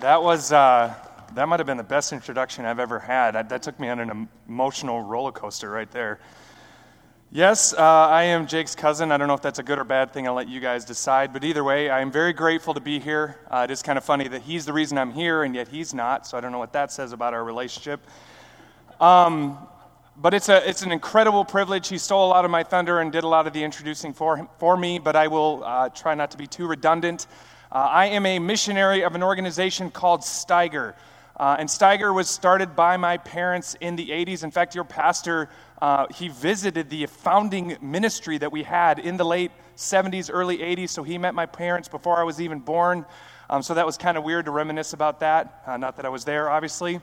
That was, uh, that might have been the best introduction I've ever had. That, that took me on an emotional roller coaster right there. Yes, uh, I am Jake's cousin. I don't know if that's a good or bad thing. I'll let you guys decide. But either way, I am very grateful to be here. Uh, it is kind of funny that he's the reason I'm here, and yet he's not. So I don't know what that says about our relationship. Um, but it's, a, it's an incredible privilege. He stole a lot of my thunder and did a lot of the introducing for, him, for me, but I will uh, try not to be too redundant. Uh, I am a missionary of an organization called Steiger. Uh, and Steiger was started by my parents in the 80s. In fact, your pastor, uh, he visited the founding ministry that we had in the late 70s, early 80s. So he met my parents before I was even born. Um, so that was kind of weird to reminisce about that. Uh, not that I was there, obviously.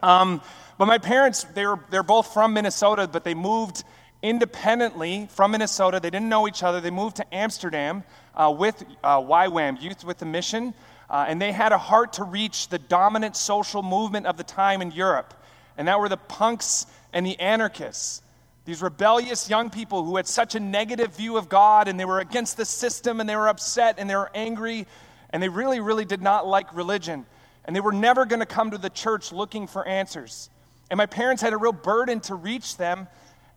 Um, but my parents, they're, they're both from Minnesota, but they moved independently from Minnesota. They didn't know each other. They moved to Amsterdam uh, with uh, YWAM, Youth with a Mission, uh, and they had a heart to reach the dominant social movement of the time in Europe. And that were the punks and the anarchists. These rebellious young people who had such a negative view of God and they were against the system and they were upset and they were angry and they really, really did not like religion. And they were never going to come to the church looking for answers. And my parents had a real burden to reach them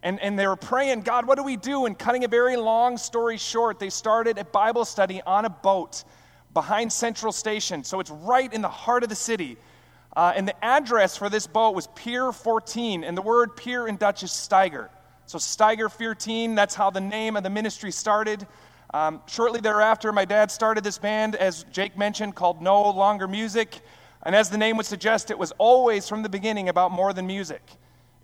and, and they were praying, God, what do we do? And cutting a very long story short, they started a Bible study on a boat behind Central Station. So it's right in the heart of the city. Uh, and the address for this boat was Pier 14, and the word pier in Dutch is Steiger. So Steiger 14, that's how the name of the ministry started. Um, shortly thereafter, my dad started this band, as Jake mentioned, called No Longer Music. And as the name would suggest, it was always from the beginning about more than music.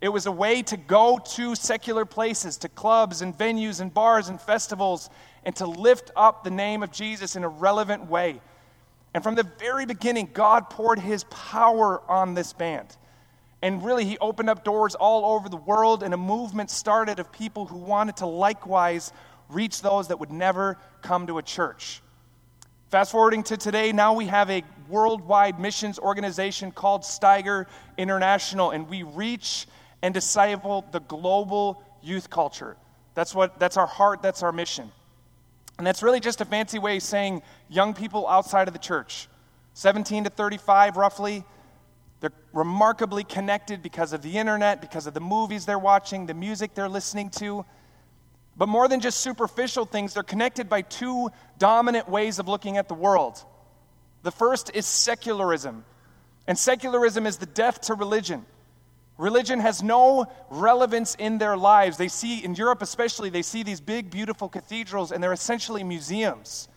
It was a way to go to secular places, to clubs and venues and bars and festivals, and to lift up the name of Jesus in a relevant way. And from the very beginning, God poured his power on this band. And really, he opened up doors all over the world, and a movement started of people who wanted to likewise reach those that would never come to a church. Fast forwarding to today, now we have a worldwide missions organization called Steiger International, and we reach and disciple the global youth culture. That's, what, that's our heart, that's our mission. And that's really just a fancy way of saying young people outside of the church, 17 to 35 roughly. They're remarkably connected because of the internet, because of the movies they're watching, the music they're listening to. But more than just superficial things, they're connected by two dominant ways of looking at the world. The first is secularism. And secularism is the death to religion. Religion has no relevance in their lives. They see, in Europe especially, they see these big, beautiful cathedrals, and they're essentially museums.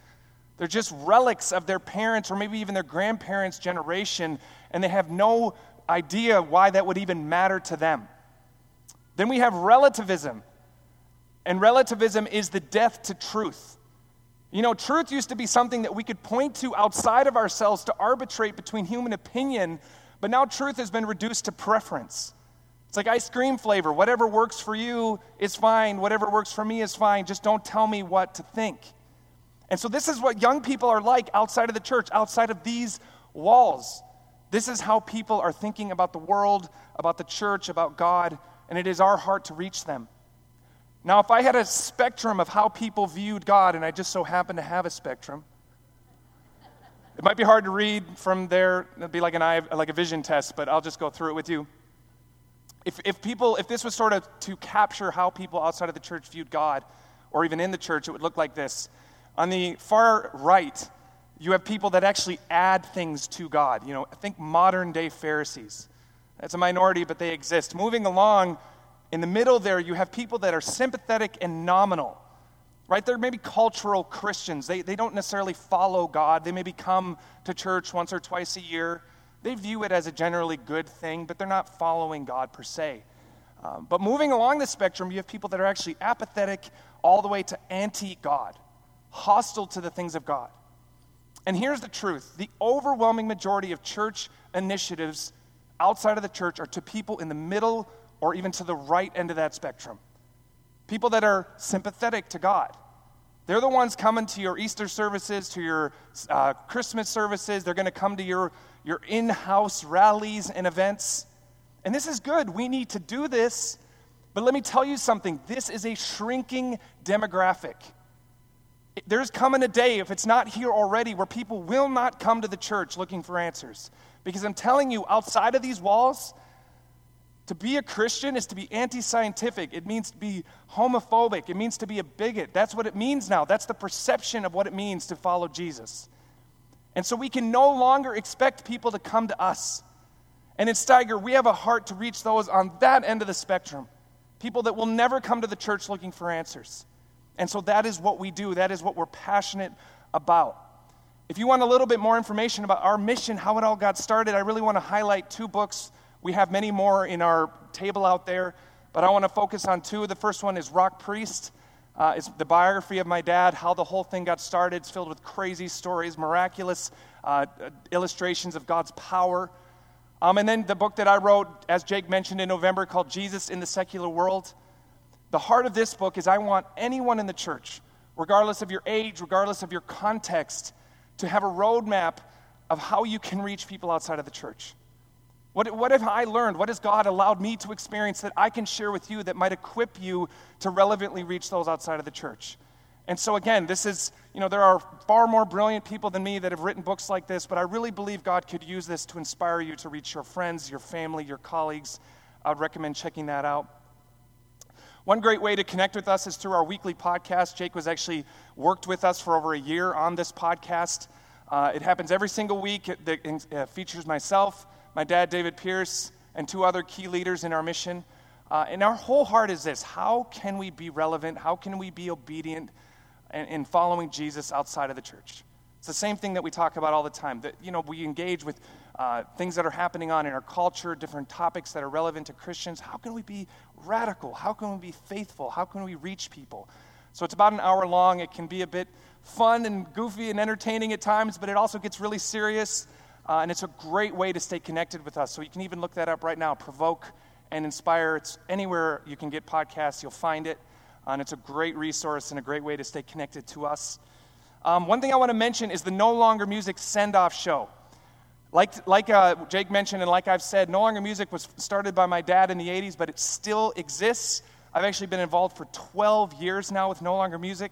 They're just relics of their parents or maybe even their grandparents' generation, and they have no idea why that would even matter to them. Then we have relativism, and relativism is the death to truth. You know, truth used to be something that we could point to outside of ourselves to arbitrate between human opinion but now truth has been reduced to preference. It's like ice cream flavor. Whatever works for you is fine. Whatever works for me is fine. Just don't tell me what to think. And so, this is what young people are like outside of the church, outside of these walls. This is how people are thinking about the world, about the church, about God, and it is our heart to reach them. Now, if I had a spectrum of how people viewed God, and I just so happen to have a spectrum, it might be hard to read from there. It'd be like an eye, like a vision test, but I'll just go through it with you. If, if people, if this was sort of to capture how people outside of the church viewed God, or even in the church, it would look like this. On the far right, you have people that actually add things to God. You know, I think modern day Pharisees. That's a minority, but they exist. Moving along, in the middle there, you have people that are sympathetic and nominal right? They're maybe cultural Christians. They, they don't necessarily follow God. They maybe come to church once or twice a year. They view it as a generally good thing, but they're not following God per se. Um, but moving along the spectrum, you have people that are actually apathetic all the way to anti God, hostile to the things of God. And here's the truth the overwhelming majority of church initiatives outside of the church are to people in the middle or even to the right end of that spectrum people that are sympathetic to God. They're the ones coming to your Easter services, to your uh, Christmas services. They're going to come to your, your in house rallies and events. And this is good. We need to do this. But let me tell you something this is a shrinking demographic. There's coming a day, if it's not here already, where people will not come to the church looking for answers. Because I'm telling you, outside of these walls, to be a Christian is to be anti scientific. It means to be homophobic. It means to be a bigot. That's what it means now. That's the perception of what it means to follow Jesus. And so we can no longer expect people to come to us. And in Steiger, we have a heart to reach those on that end of the spectrum people that will never come to the church looking for answers. And so that is what we do, that is what we're passionate about. If you want a little bit more information about our mission, how it all got started, I really want to highlight two books we have many more in our table out there, but I want to focus on two. The first one is Rock Priest. Uh, it's the biography of my dad, how the whole thing got started. It's filled with crazy stories, miraculous uh, illustrations of God's power. Um, and then the book that I wrote, as Jake mentioned in November, called Jesus in the Secular World. The heart of this book is I want anyone in the church, regardless of your age, regardless of your context, to have a roadmap of how you can reach people outside of the church. What, what have I learned? What has God allowed me to experience that I can share with you that might equip you to relevantly reach those outside of the church? And so, again, this is, you know, there are far more brilliant people than me that have written books like this, but I really believe God could use this to inspire you to reach your friends, your family, your colleagues. I'd recommend checking that out. One great way to connect with us is through our weekly podcast. Jake was actually worked with us for over a year on this podcast. Uh, it happens every single week. It, it, it features myself, my dad, David Pierce, and two other key leaders in our mission. Uh, and our whole heart is this how can we be relevant? How can we be obedient in, in following Jesus outside of the church? It's the same thing that we talk about all the time. That, you know, we engage with uh, things that are happening on in our culture, different topics that are relevant to Christians. How can we be radical? How can we be faithful? How can we reach people? So it's about an hour long. It can be a bit fun and goofy and entertaining at times, but it also gets really serious. Uh, and it's a great way to stay connected with us. So you can even look that up right now Provoke and Inspire. It's anywhere you can get podcasts, you'll find it. Uh, and it's a great resource and a great way to stay connected to us. Um, one thing I want to mention is the No Longer Music send off show. Like, like uh, Jake mentioned, and like I've said, No Longer Music was started by my dad in the 80s, but it still exists. I've actually been involved for 12 years now with No Longer Music.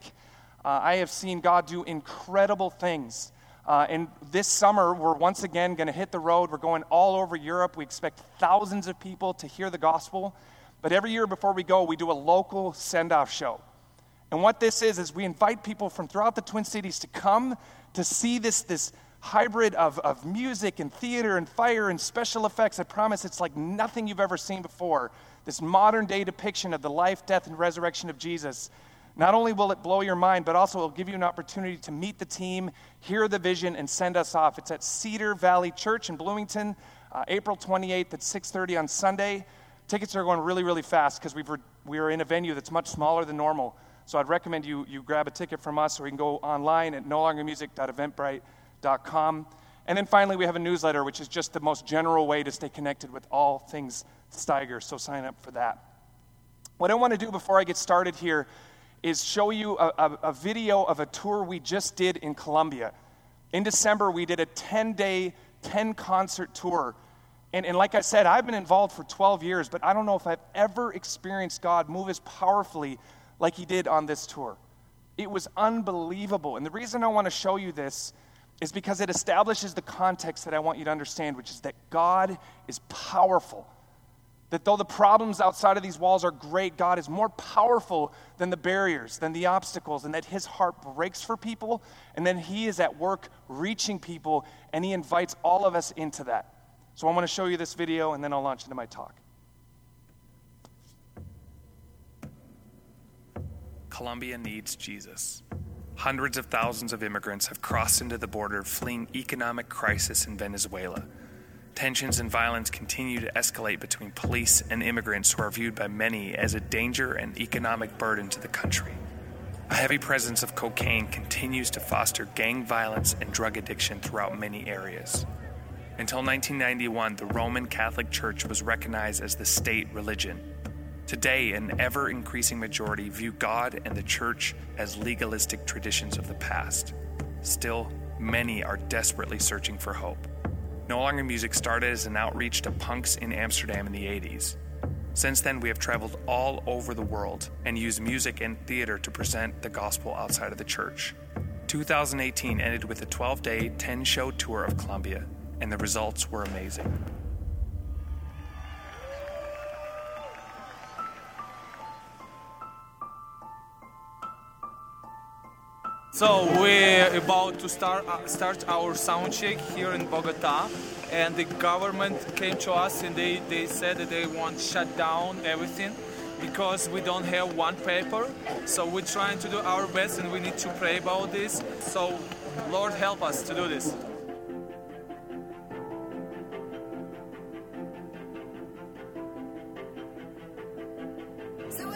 Uh, I have seen God do incredible things uh, and this summer, we're once again going to hit the road. We're going all over Europe. We expect thousands of people to hear the gospel. But every year before we go, we do a local send off show. And what this is, is we invite people from throughout the Twin Cities to come to see this, this hybrid of, of music and theater and fire and special effects. I promise it's like nothing you've ever seen before. This modern day depiction of the life, death, and resurrection of Jesus. Not only will it blow your mind, but also it will give you an opportunity to meet the team, hear the vision, and send us off. It's at Cedar Valley Church in Bloomington, uh, April 28th at 6:30 on Sunday. Tickets are going really, really fast because we've re- we are in a venue that's much smaller than normal. So I'd recommend you, you grab a ticket from us, or you can go online at nolongermusic.eventbrite.com. And then finally, we have a newsletter, which is just the most general way to stay connected with all things Steiger. So sign up for that. What I want to do before I get started here is show you a, a, a video of a tour we just did in Colombia. In December, we did a 10 day, 10 concert tour. And, and like I said, I've been involved for 12 years, but I don't know if I've ever experienced God move as powerfully like He did on this tour. It was unbelievable. And the reason I want to show you this is because it establishes the context that I want you to understand, which is that God is powerful. That though the problems outside of these walls are great, God is more powerful than the barriers, than the obstacles, and that His heart breaks for people, and then He is at work reaching people, and He invites all of us into that. So I want to show you this video, and then I'll launch into my talk. Colombia needs Jesus. Hundreds of thousands of immigrants have crossed into the border fleeing economic crisis in Venezuela. Tensions and violence continue to escalate between police and immigrants who are viewed by many as a danger and economic burden to the country. A heavy presence of cocaine continues to foster gang violence and drug addiction throughout many areas. Until 1991, the Roman Catholic Church was recognized as the state religion. Today, an ever increasing majority view God and the church as legalistic traditions of the past. Still, many are desperately searching for hope. No Longer Music started as an outreach to punks in Amsterdam in the 80s. Since then, we have traveled all over the world and used music and theater to present the gospel outside of the church. 2018 ended with a 12 day, 10 show tour of Colombia, and the results were amazing. So we're about to start uh, start our sound check here in Bogota, and the government came to us and they, they said that they want to shut down everything because we don't have one paper. So we're trying to do our best and we need to pray about this. So Lord help us to do this. So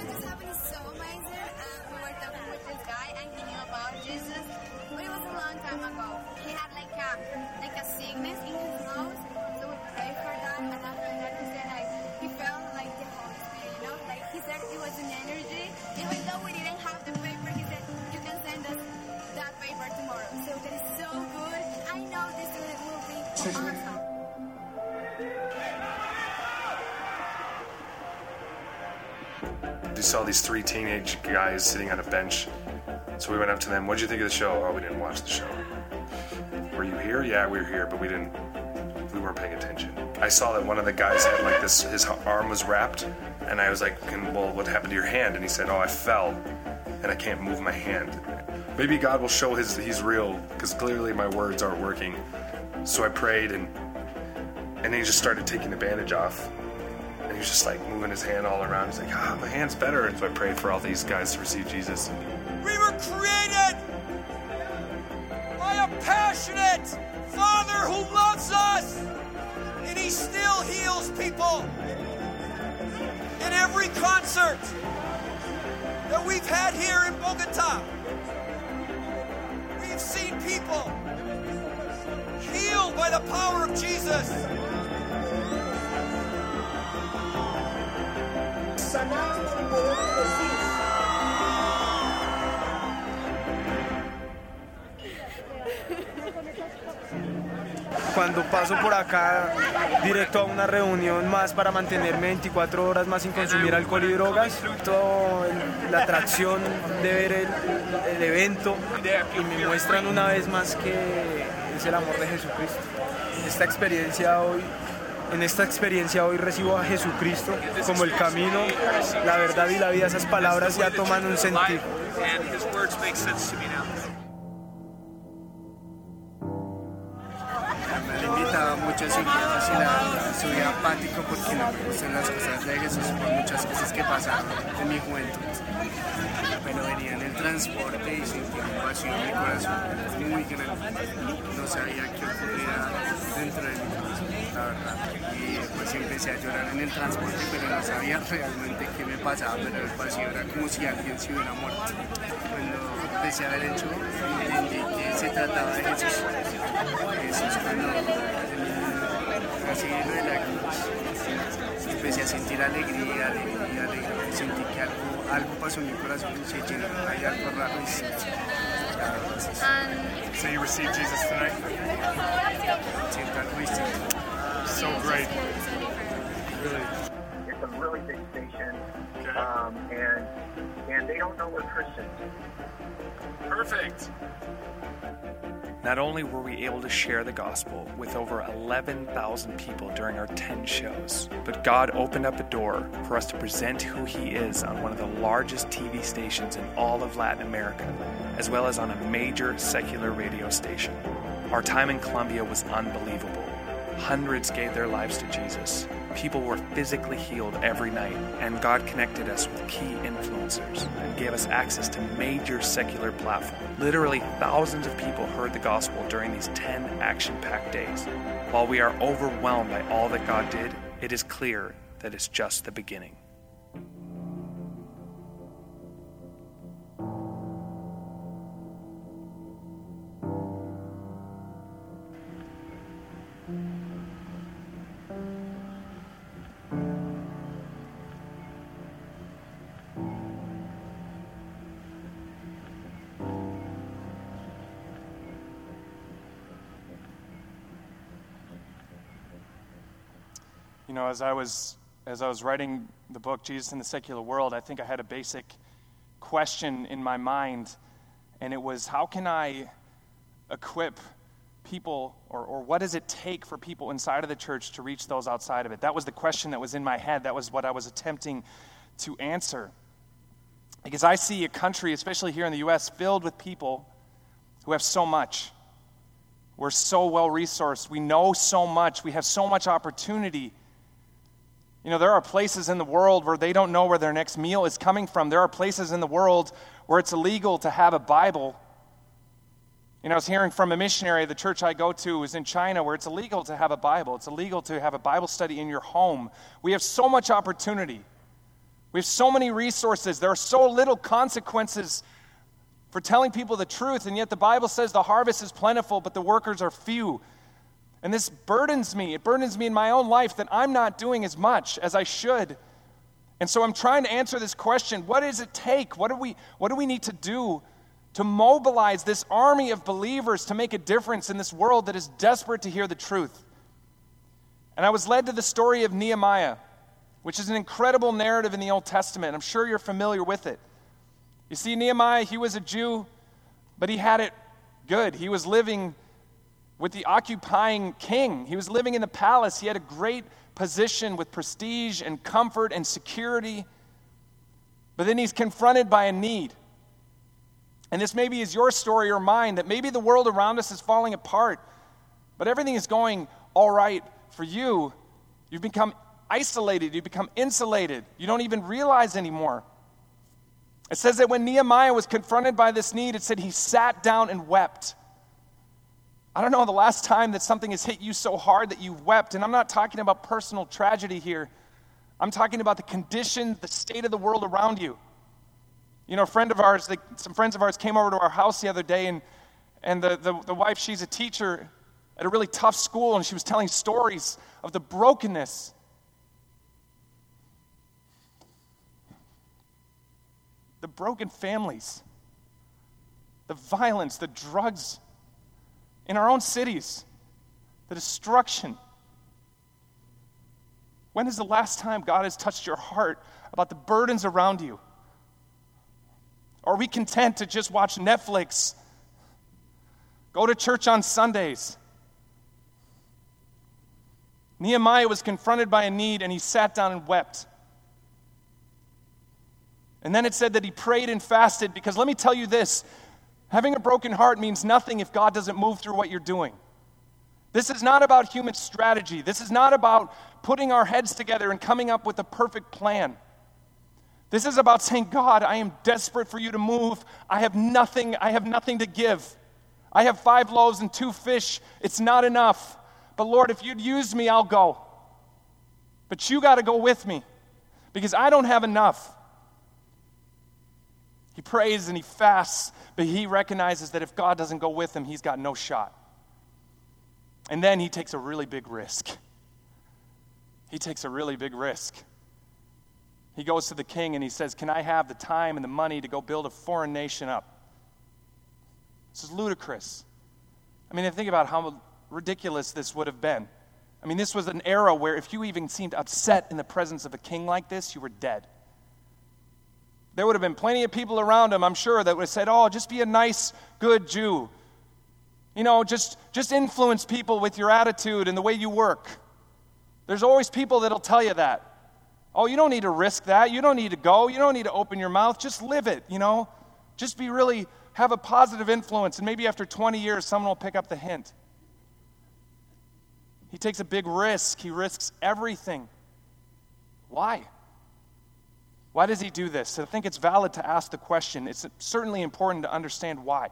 saw these three teenage guys sitting on a bench. So we went up to them. What'd you think of the show? Oh, we didn't watch the show. Were you here? Yeah, we were here, but we didn't. We weren't paying attention. I saw that one of the guys had like this. His arm was wrapped, and I was like, "Well, what happened to your hand?" And he said, "Oh, I fell, and I can't move my hand." Maybe God will show his He's real, because clearly my words aren't working. So I prayed, and and he just started taking the bandage off. He was just like moving his hand all around. He's like, ah, my hand's better. And so I prayed for all these guys to receive Jesus. We were created by a passionate Father who loves us, and He still heals people. In every concert that we've had here in Bogota, we've seen people healed by the power of Jesus. Cuando paso por acá directo a una reunión más para mantenerme 24 horas más sin consumir alcohol y drogas, todo la atracción de ver el, el evento y me muestran una vez más que es el amor de Jesucristo. Esta experiencia hoy, en esta experiencia hoy recibo a Jesucristo como el camino, la verdad y la vida. Esas palabras ya toman un sentido. Muchos iglesias y la soy apático porque no me gustan las cosas de Jesús por muchas cosas que pasaron en mi juventud. Pero venía en el transporte y sentí un vacío en mi corazón muy grande. No sabía qué ocurría dentro de corazón, la verdad. Y pues empecé a llorar en el transporte, pero no sabía realmente qué me pasaba, pero el vacío era como si alguien se hubiera muerto. Cuando empecé a ver el show, entendí que se trataba de Jesús. Jesús cuando así lo de la cruz, empecé a sentir alegría, alegría, alegría. Sentí que algo, algo pasó en mi corazón, se llenó, hay algo raro y sí. So you received Jesus tonight? Siento algo distinto. So great. It's a really big station, um, and and they don't know we're Christians. Perfect. Not only were we able to share the gospel with over 11,000 people during our 10 shows, but God opened up a door for us to present who He is on one of the largest TV stations in all of Latin America, as well as on a major secular radio station. Our time in Colombia was unbelievable. Hundreds gave their lives to Jesus. People were physically healed every night, and God connected us with key influencers and gave us access to major secular platforms. Literally, thousands of people heard the gospel during these 10 action packed days. While we are overwhelmed by all that God did, it is clear that it's just the beginning. Know, as I was as I was writing the book, Jesus in the Secular World, I think I had a basic question in my mind, and it was how can I equip people, or, or what does it take for people inside of the church to reach those outside of it? That was the question that was in my head. That was what I was attempting to answer. Because I see a country, especially here in the U.S., filled with people who have so much. We're so well resourced. We know so much. We have so much opportunity. You know, there are places in the world where they don't know where their next meal is coming from. There are places in the world where it's illegal to have a Bible. You know, I was hearing from a missionary, the church I go to is in China, where it's illegal to have a Bible. It's illegal to have a Bible study in your home. We have so much opportunity. We have so many resources. There are so little consequences for telling people the truth, and yet the Bible says the harvest is plentiful, but the workers are few. And this burdens me. It burdens me in my own life that I'm not doing as much as I should. And so I'm trying to answer this question what does it take? What do we, what do we need to do to mobilize this army of believers to make a difference in this world that is desperate to hear the truth. And I was led to the story of Nehemiah, which is an incredible narrative in the Old Testament. I'm sure you're familiar with it. You see, Nehemiah, he was a Jew, but he had it good. He was living with the occupying king, he was living in the palace. He had a great position with prestige and comfort and security. But then he's confronted by a need. And this maybe is your story or mine that maybe the world around us is falling apart, but everything is going all right for you. You've become isolated, you've become insulated. You don't even realize anymore. It says that when Nehemiah was confronted by this need, it said he sat down and wept. I don't know the last time that something has hit you so hard that you wept. And I'm not talking about personal tragedy here. I'm talking about the condition, the state of the world around you. You know, a friend of ours, they, some friends of ours came over to our house the other day, and, and the, the, the wife, she's a teacher at a really tough school, and she was telling stories of the brokenness. The broken families, the violence, the drugs in our own cities, the destruction. When is the last time God has touched your heart about the burdens around you? Are we content to just watch Netflix? Go to church on Sundays? Nehemiah was confronted by a need and he sat down and wept. And then it said that he prayed and fasted because let me tell you this having a broken heart means nothing if God doesn't move through what you're doing. This is not about human strategy. This is not about putting our heads together and coming up with a perfect plan. This is about saying, God, I am desperate for you to move. I have nothing, I have nothing to give. I have five loaves and two fish. It's not enough. But Lord, if you'd use me, I'll go. But you got to go with me because I don't have enough. He prays and he fasts, but he recognizes that if God doesn't go with him, he's got no shot. And then he takes a really big risk. He takes a really big risk. He goes to the king and he says, Can I have the time and the money to go build a foreign nation up? This is ludicrous. I mean, think about how ridiculous this would have been. I mean, this was an era where if you even seemed upset in the presence of a king like this, you were dead. There would have been plenty of people around him, I'm sure, that would have said, Oh, just be a nice, good Jew. You know, just, just influence people with your attitude and the way you work. There's always people that'll tell you that. Oh, you don't need to risk that. You don't need to go. You don't need to open your mouth. Just live it, you know? Just be really, have a positive influence. And maybe after 20 years, someone will pick up the hint. He takes a big risk. He risks everything. Why? Why does he do this? I think it's valid to ask the question. It's certainly important to understand why.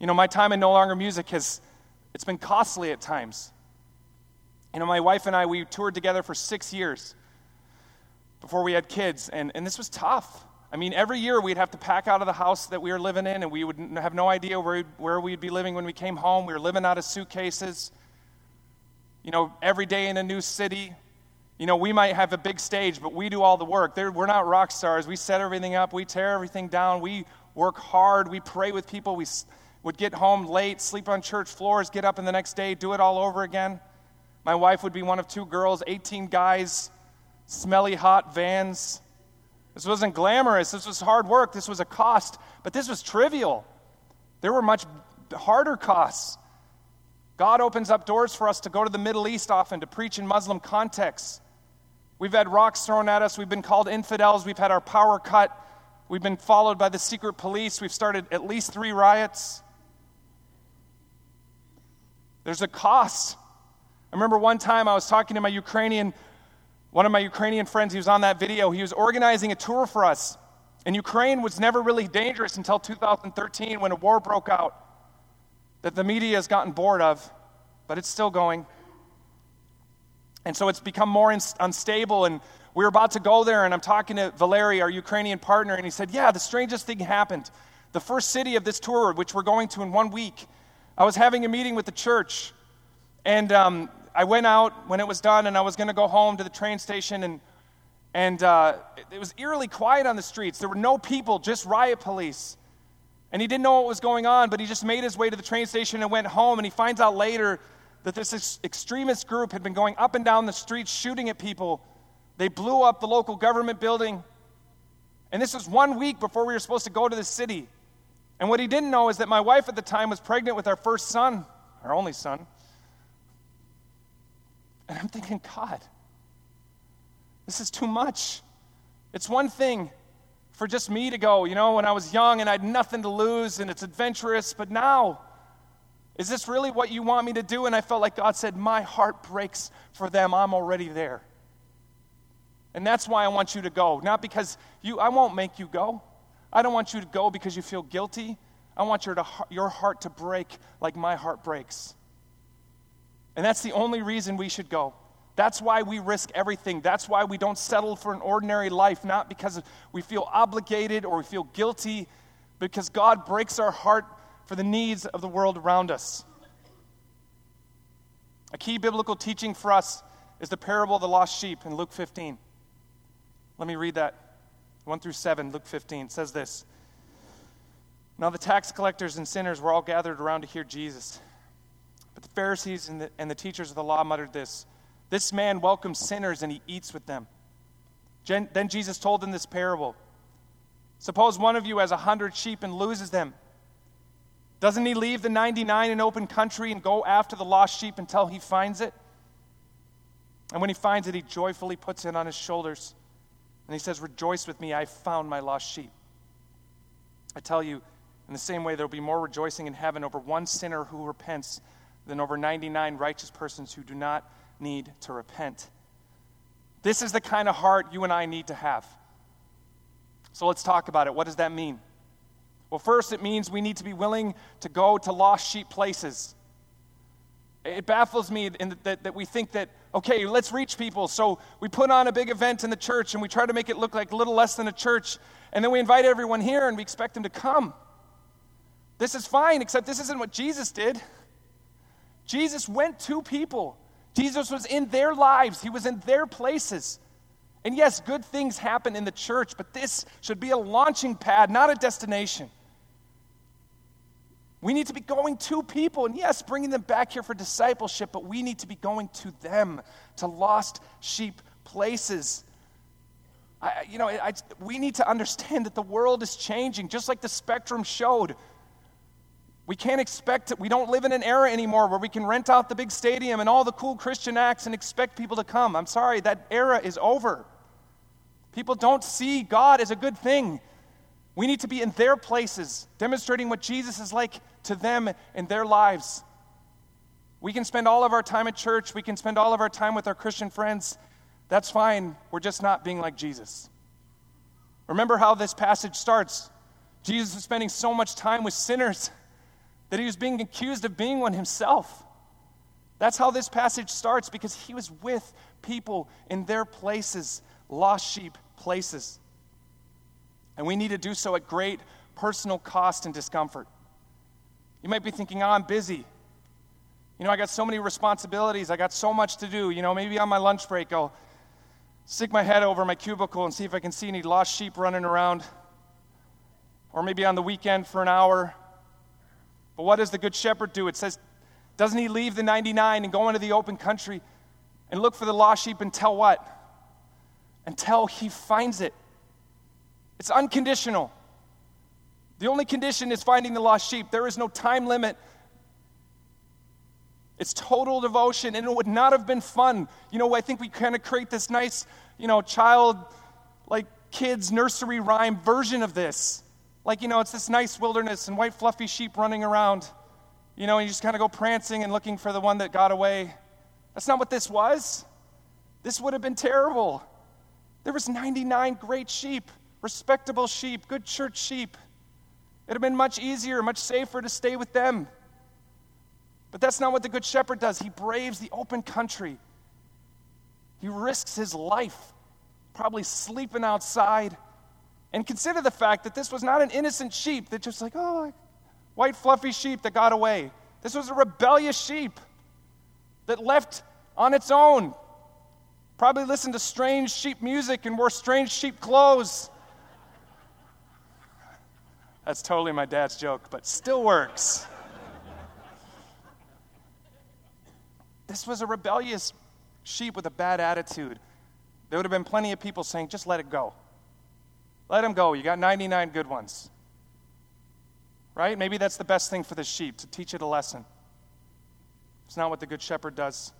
You know, my time in No Longer Music has it's been costly at times. You know, my wife and I, we toured together for six years before we had kids, and, and this was tough. I mean, every year we'd have to pack out of the house that we were living in, and we would have no idea where where we'd be living when we came home. We were living out of suitcases. You know, every day in a new city. You know, we might have a big stage, but we do all the work. They're, we're not rock stars. We set everything up, we tear everything down, we work hard, we pray with people. We would get home late, sleep on church floors, get up in the next day, do it all over again. My wife would be one of two girls, 18 guys smelly, hot vans. This wasn't glamorous. This was hard work. This was a cost, but this was trivial. There were much harder costs. God opens up doors for us to go to the Middle East often to preach in Muslim contexts. We've had rocks thrown at us. We've been called infidels. We've had our power cut. We've been followed by the secret police. We've started at least three riots. There's a cost. I remember one time I was talking to my Ukrainian, one of my Ukrainian friends, he was on that video. He was organizing a tour for us. And Ukraine was never really dangerous until 2013 when a war broke out that the media has gotten bored of, but it's still going. And so it's become more unstable. And we were about to go there, and I'm talking to Valery, our Ukrainian partner, and he said, Yeah, the strangest thing happened. The first city of this tour, which we're going to in one week, I was having a meeting with the church, and um, I went out when it was done, and I was going to go home to the train station, and, and uh, it was eerily quiet on the streets. There were no people, just riot police. And he didn't know what was going on, but he just made his way to the train station and went home, and he finds out later that this extremist group had been going up and down the streets shooting at people. They blew up the local government building. And this was one week before we were supposed to go to the city. And what he didn't know is that my wife at the time was pregnant with our first son, our only son. And I'm thinking, God, this is too much. It's one thing for just me to go, you know, when I was young and I had nothing to lose and it's adventurous, but now, is this really what you want me to do? And I felt like God said, My heart breaks for them. I'm already there. And that's why I want you to go. Not because you, I won't make you go. I don't want you to go because you feel guilty. I want your, to, your heart to break like my heart breaks. And that's the only reason we should go. That's why we risk everything. That's why we don't settle for an ordinary life, not because we feel obligated or we feel guilty, because God breaks our heart for the needs of the world around us. A key biblical teaching for us is the parable of the lost sheep in Luke 15. Let me read that. 1 through 7, Luke 15 says this. Now the tax collectors and sinners were all gathered around to hear Jesus. But the Pharisees and the, and the teachers of the law muttered this This man welcomes sinners and he eats with them. then Jesus told them this parable Suppose one of you has a hundred sheep and loses them. Doesn't he leave the 99 in open country and go after the lost sheep until he finds it? And when he finds it, he joyfully puts it on his shoulders. And he says, Rejoice with me, I found my lost sheep. I tell you, in the same way, there will be more rejoicing in heaven over one sinner who repents than over 99 righteous persons who do not need to repent. This is the kind of heart you and I need to have. So let's talk about it. What does that mean? Well, first, it means we need to be willing to go to lost sheep places. It baffles me that, that we think that, okay, let's reach people. So we put on a big event in the church and we try to make it look like a little less than a church. And then we invite everyone here and we expect them to come. This is fine, except this isn't what Jesus did. Jesus went to people, Jesus was in their lives, He was in their places. And yes, good things happen in the church, but this should be a launching pad, not a destination. We need to be going to people, and yes, bringing them back here for discipleship, but we need to be going to them, to lost sheep places. I, you know, I, we need to understand that the world is changing, just like the spectrum showed. We can't expect it. We don't live in an era anymore where we can rent out the big stadium and all the cool Christian acts and expect people to come. I'm sorry, that era is over. People don't see God as a good thing. We need to be in their places, demonstrating what Jesus is like to them in their lives. We can spend all of our time at church, we can spend all of our time with our Christian friends. That's fine. We're just not being like Jesus. Remember how this passage starts. Jesus was spending so much time with sinners that he was being accused of being one himself. That's how this passage starts because he was with people in their places, lost sheep places. And we need to do so at great personal cost and discomfort. You might be thinking, oh, I'm busy. You know, I got so many responsibilities. I got so much to do. You know, maybe on my lunch break, I'll stick my head over my cubicle and see if I can see any lost sheep running around. Or maybe on the weekend for an hour. But what does the Good Shepherd do? It says, doesn't he leave the 99 and go into the open country and look for the lost sheep tell what? until he finds it. It's unconditional. The only condition is finding the lost sheep. There is no time limit. It's total devotion, and it would not have been fun. You know, I think we kind of create this nice, you know, child, like kids' nursery rhyme version of this. Like, you know, it's this nice wilderness and white fluffy sheep running around, you know, and you just kind of go prancing and looking for the one that got away. That's not what this was. This would have been terrible. There was 99 great sheep, respectable sheep, good church sheep. It'd have been much easier, much safer to stay with them. But that's not what the good shepherd does. He braves the open country. He risks his life, probably sleeping outside. And consider the fact that this was not an innocent sheep that just like, oh, white fluffy sheep that got away. This was a rebellious sheep that left on its own Probably listened to strange sheep music and wore strange sheep clothes. That's totally my dad's joke, but still works. this was a rebellious sheep with a bad attitude. There would have been plenty of people saying, just let it go. Let him go. You got 99 good ones. Right? Maybe that's the best thing for the sheep, to teach it a lesson. It's not what the good shepherd does.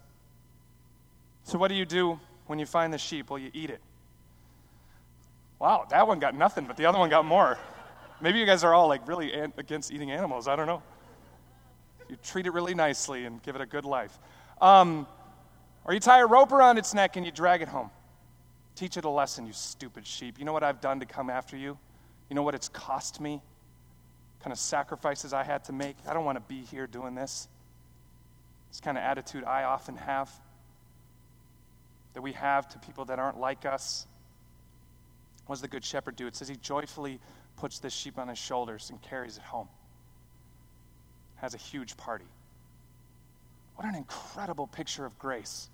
So, what do you do when you find the sheep? Well, you eat it. Wow, that one got nothing, but the other one got more. Maybe you guys are all like really an- against eating animals. I don't know. You treat it really nicely and give it a good life. Um, or you tie a rope around its neck and you drag it home. Teach it a lesson, you stupid sheep. You know what I've done to come after you? You know what it's cost me? Kind of sacrifices I had to make. I don't want to be here doing this. This kind of attitude I often have that we have to people that aren't like us. What does the Good Shepherd do? It says he joyfully puts this sheep on his shoulders and carries it home. Has a huge party. What an incredible picture of grace.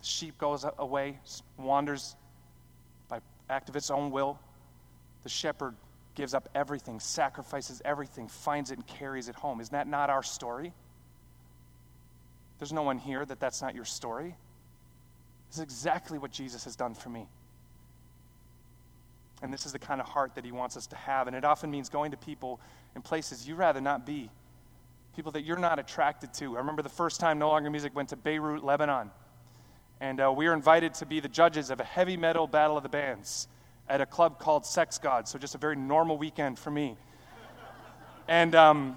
The sheep goes away, wanders by act of its own will. The shepherd gives up everything, sacrifices everything, finds it, and carries it home. Isn't that not our story? There's no one here that that's not your story. This is exactly what Jesus has done for me. And this is the kind of heart that he wants us to have. And it often means going to people in places you'd rather not be, people that you're not attracted to. I remember the first time No Longer Music went to Beirut, Lebanon. And uh, we were invited to be the judges of a heavy metal battle of the bands at a club called Sex God. So just a very normal weekend for me. And um,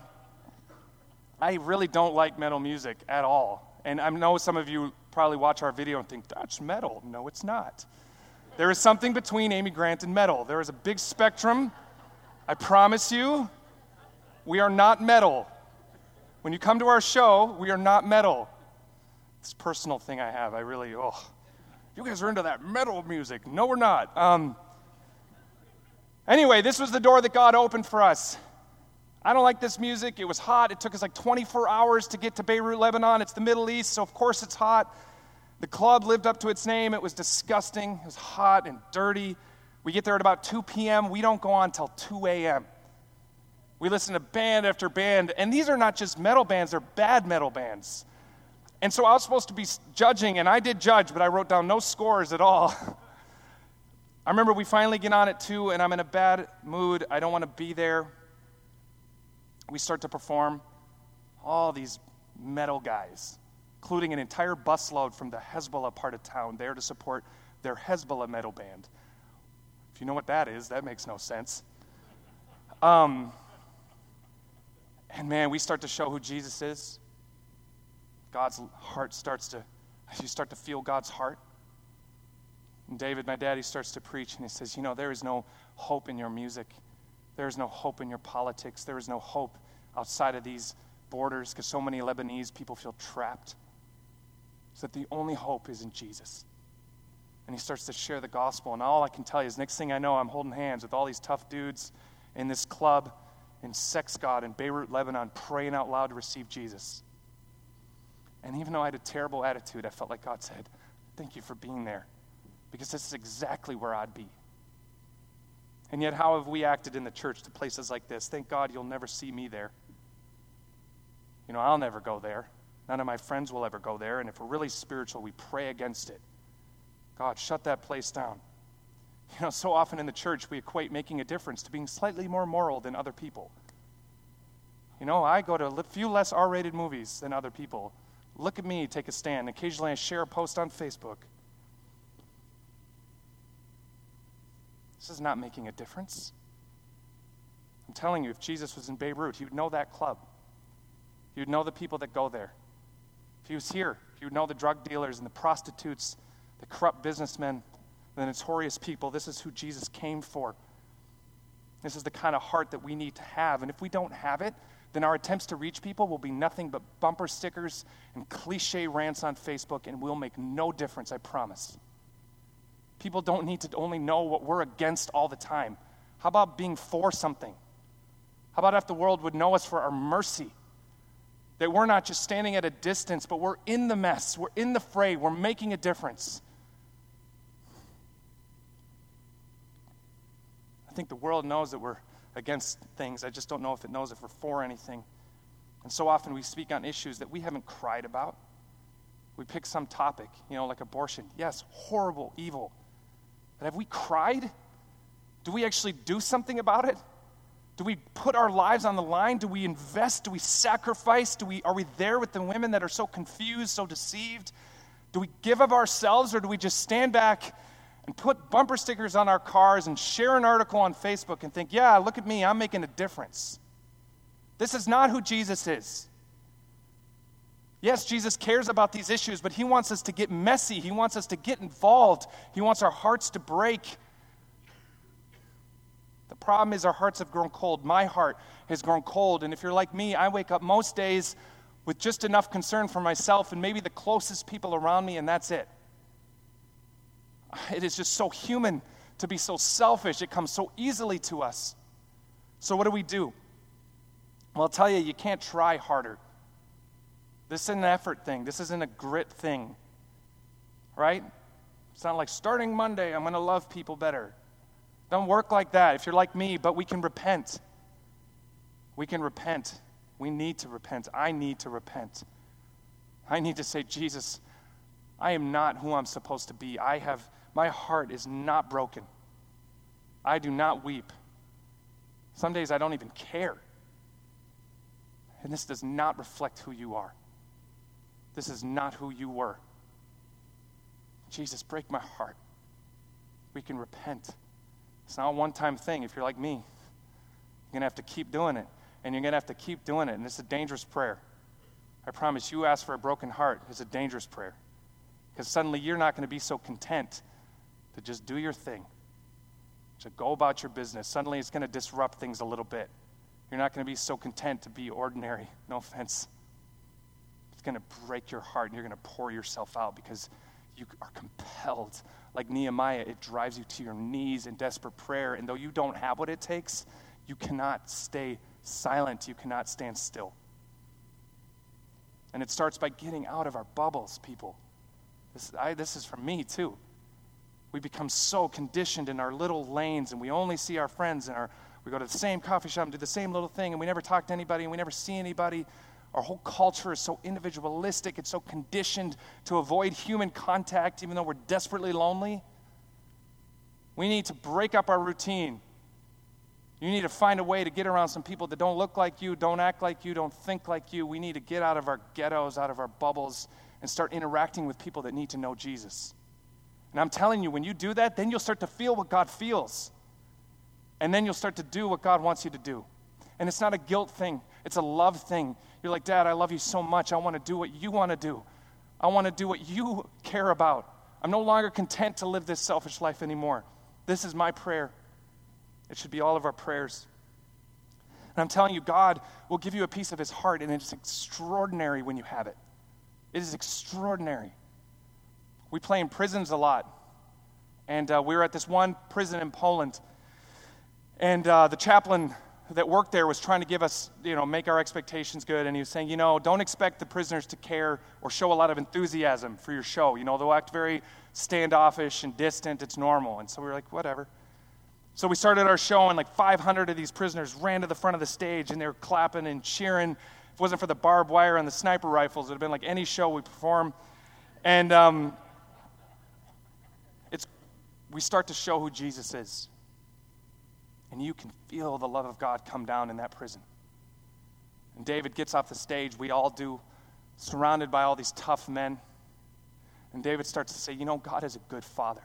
I really don't like metal music at all. And I know some of you probably watch our video and think, that's metal. No, it's not. There is something between Amy Grant and metal. There is a big spectrum. I promise you, we are not metal. When you come to our show, we are not metal. This personal thing I have, I really, oh, you guys are into that metal music. No, we're not. Um, anyway, this was the door that God opened for us. I don't like this music. It was hot. It took us like 24 hours to get to Beirut, Lebanon. It's the Middle East, so of course it's hot. The club lived up to its name. It was disgusting. It was hot and dirty. We get there at about 2 p.m. We don't go on until 2 a.m. We listen to band after band, and these are not just metal bands, they're bad metal bands. And so I was supposed to be judging, and I did judge, but I wrote down no scores at all. I remember we finally get on at 2, and I'm in a bad mood. I don't want to be there we start to perform all these metal guys, including an entire busload from the Hezbollah part of town there to support their Hezbollah metal band. If you know what that is, that makes no sense. Um, and man, we start to show who Jesus is. God's heart starts to, you start to feel God's heart. And David, my daddy, starts to preach and he says, You know, there is no hope in your music. There is no hope in your politics. There is no hope outside of these borders because so many Lebanese people feel trapped. So that the only hope is in Jesus. And he starts to share the gospel. And all I can tell you is, next thing I know, I'm holding hands with all these tough dudes in this club in Sex God in Beirut, Lebanon, praying out loud to receive Jesus. And even though I had a terrible attitude, I felt like God said, Thank you for being there. Because this is exactly where I'd be. And yet, how have we acted in the church to places like this? Thank God you'll never see me there. You know, I'll never go there. None of my friends will ever go there. And if we're really spiritual, we pray against it. God, shut that place down. You know, so often in the church, we equate making a difference to being slightly more moral than other people. You know, I go to a few less R rated movies than other people. Look at me, take a stand. Occasionally, I share a post on Facebook. This is not making a difference. I'm telling you, if Jesus was in Beirut, he would know that club. He would know the people that go there. If he was here, he would know the drug dealers and the prostitutes, the corrupt businessmen, the notorious people. This is who Jesus came for. This is the kind of heart that we need to have. And if we don't have it, then our attempts to reach people will be nothing but bumper stickers and cliche rants on Facebook, and we'll make no difference, I promise. People don't need to only know what we're against all the time. How about being for something? How about if the world would know us for our mercy? That we're not just standing at a distance, but we're in the mess, we're in the fray, we're making a difference. I think the world knows that we're against things. I just don't know if it knows if we're for anything. And so often we speak on issues that we haven't cried about. We pick some topic, you know, like abortion. Yes, horrible, evil. But have we cried? Do we actually do something about it? Do we put our lives on the line? Do we invest? Do we sacrifice? Do we, are we there with the women that are so confused, so deceived? Do we give of ourselves or do we just stand back and put bumper stickers on our cars and share an article on Facebook and think, yeah, look at me, I'm making a difference? This is not who Jesus is. Yes, Jesus cares about these issues, but he wants us to get messy. He wants us to get involved. He wants our hearts to break. The problem is our hearts have grown cold. My heart has grown cold. And if you're like me, I wake up most days with just enough concern for myself and maybe the closest people around me, and that's it. It is just so human to be so selfish. It comes so easily to us. So, what do we do? Well, I'll tell you, you can't try harder. This isn't an effort thing, this isn't a grit thing, right? It's not like starting Monday, I'm going to love people better. Don't work like that if you're like me, but we can repent. We can repent. We need to repent. I need to repent. I need to say, Jesus, I am not who I'm supposed to be. I have my heart is not broken. I do not weep. Some days I don't even care. And this does not reflect who you are. This is not who you were. Jesus, break my heart. We can repent. It's not a one time thing. If you're like me, you're going to have to keep doing it. And you're going to have to keep doing it. And it's a dangerous prayer. I promise you, ask for a broken heart is a dangerous prayer. Because suddenly you're not going to be so content to just do your thing, to go about your business. Suddenly it's going to disrupt things a little bit. You're not going to be so content to be ordinary. No offense. It's going to break your heart and you're going to pour yourself out because you are compelled. Like Nehemiah, it drives you to your knees in desperate prayer. And though you don't have what it takes, you cannot stay silent. You cannot stand still. And it starts by getting out of our bubbles, people. This, I, this is from me, too we become so conditioned in our little lanes and we only see our friends and our we go to the same coffee shop and do the same little thing and we never talk to anybody and we never see anybody our whole culture is so individualistic it's so conditioned to avoid human contact even though we're desperately lonely we need to break up our routine you need to find a way to get around some people that don't look like you don't act like you don't think like you we need to get out of our ghettos out of our bubbles and start interacting with people that need to know jesus and I'm telling you, when you do that, then you'll start to feel what God feels. And then you'll start to do what God wants you to do. And it's not a guilt thing, it's a love thing. You're like, Dad, I love you so much. I want to do what you want to do. I want to do what you care about. I'm no longer content to live this selfish life anymore. This is my prayer. It should be all of our prayers. And I'm telling you, God will give you a piece of his heart, and it's extraordinary when you have it. It is extraordinary we play in prisons a lot. And uh, we were at this one prison in Poland. And uh, the chaplain that worked there was trying to give us, you know, make our expectations good. And he was saying, you know, don't expect the prisoners to care or show a lot of enthusiasm for your show. You know, they'll act very standoffish and distant. It's normal. And so we were like, whatever. So we started our show, and like 500 of these prisoners ran to the front of the stage, and they were clapping and cheering. If it wasn't for the barbed wire and the sniper rifles, it would have been like any show we perform. And um, it's, we start to show who Jesus is. And you can feel the love of God come down in that prison. And David gets off the stage, we all do, surrounded by all these tough men. And David starts to say, You know, God is a good father.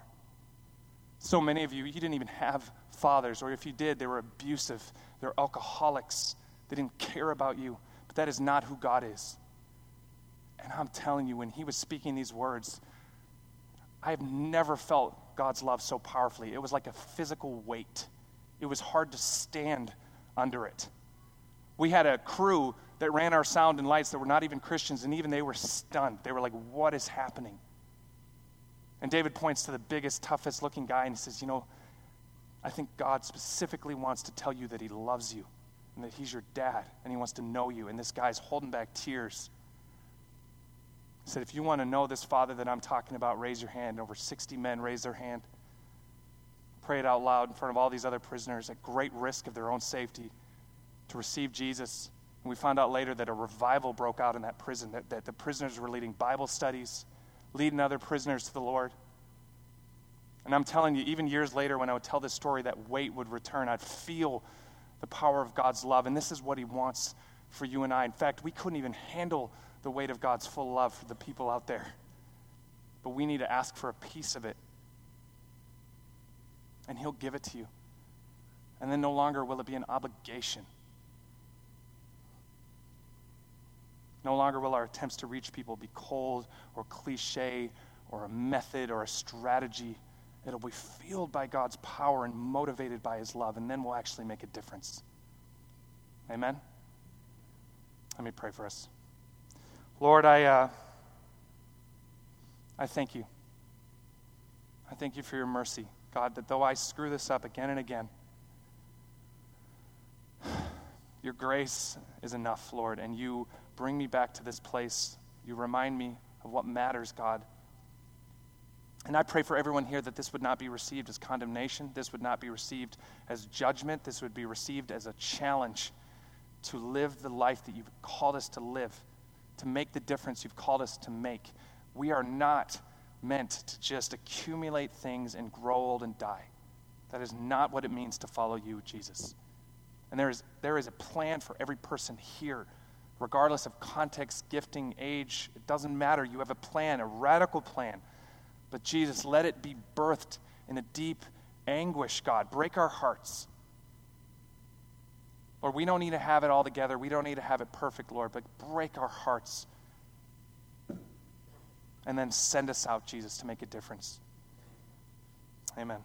So many of you, you didn't even have fathers, or if you did, they were abusive, they're alcoholics, they didn't care about you. But that is not who God is. And I'm telling you, when he was speaking these words, I have never felt God's love so powerfully. It was like a physical weight, it was hard to stand under it. We had a crew that ran our sound and lights that were not even Christians, and even they were stunned. They were like, What is happening? And David points to the biggest, toughest looking guy and he says, You know, I think God specifically wants to tell you that he loves you and that he's your dad and he wants to know you. And this guy's holding back tears. He said, If you want to know this father that I'm talking about, raise your hand. And Over 60 men raised their hand. Pray it out loud in front of all these other prisoners at great risk of their own safety to receive Jesus. And we found out later that a revival broke out in that prison, that, that the prisoners were leading Bible studies, leading other prisoners to the Lord. And I'm telling you, even years later, when I would tell this story, that weight would return. I'd feel the power of God's love. And this is what He wants for you and I. In fact, we couldn't even handle the weight of God's full love for the people out there. But we need to ask for a piece of it. And He'll give it to you. And then no longer will it be an obligation. No longer will our attempts to reach people be cold or cliche or a method or a strategy. It'll be fueled by God's power and motivated by His love, and then we'll actually make a difference. Amen? Let me pray for us. Lord, I, uh, I thank you. I thank you for your mercy, God, that though I screw this up again and again, your grace is enough, Lord, and you bring me back to this place. You remind me of what matters, God. And I pray for everyone here that this would not be received as condemnation. This would not be received as judgment. This would be received as a challenge to live the life that you've called us to live to make the difference you've called us to make. We are not meant to just accumulate things and grow old and die. That is not what it means to follow you, Jesus. And there is, there is a plan for every person here, regardless of context, gifting, age. It doesn't matter. You have a plan, a radical plan. But Jesus, let it be birthed in a deep anguish, God. Break our hearts. Lord, we don't need to have it all together. We don't need to have it perfect, Lord, but break our hearts. And then send us out, Jesus, to make a difference. Amen.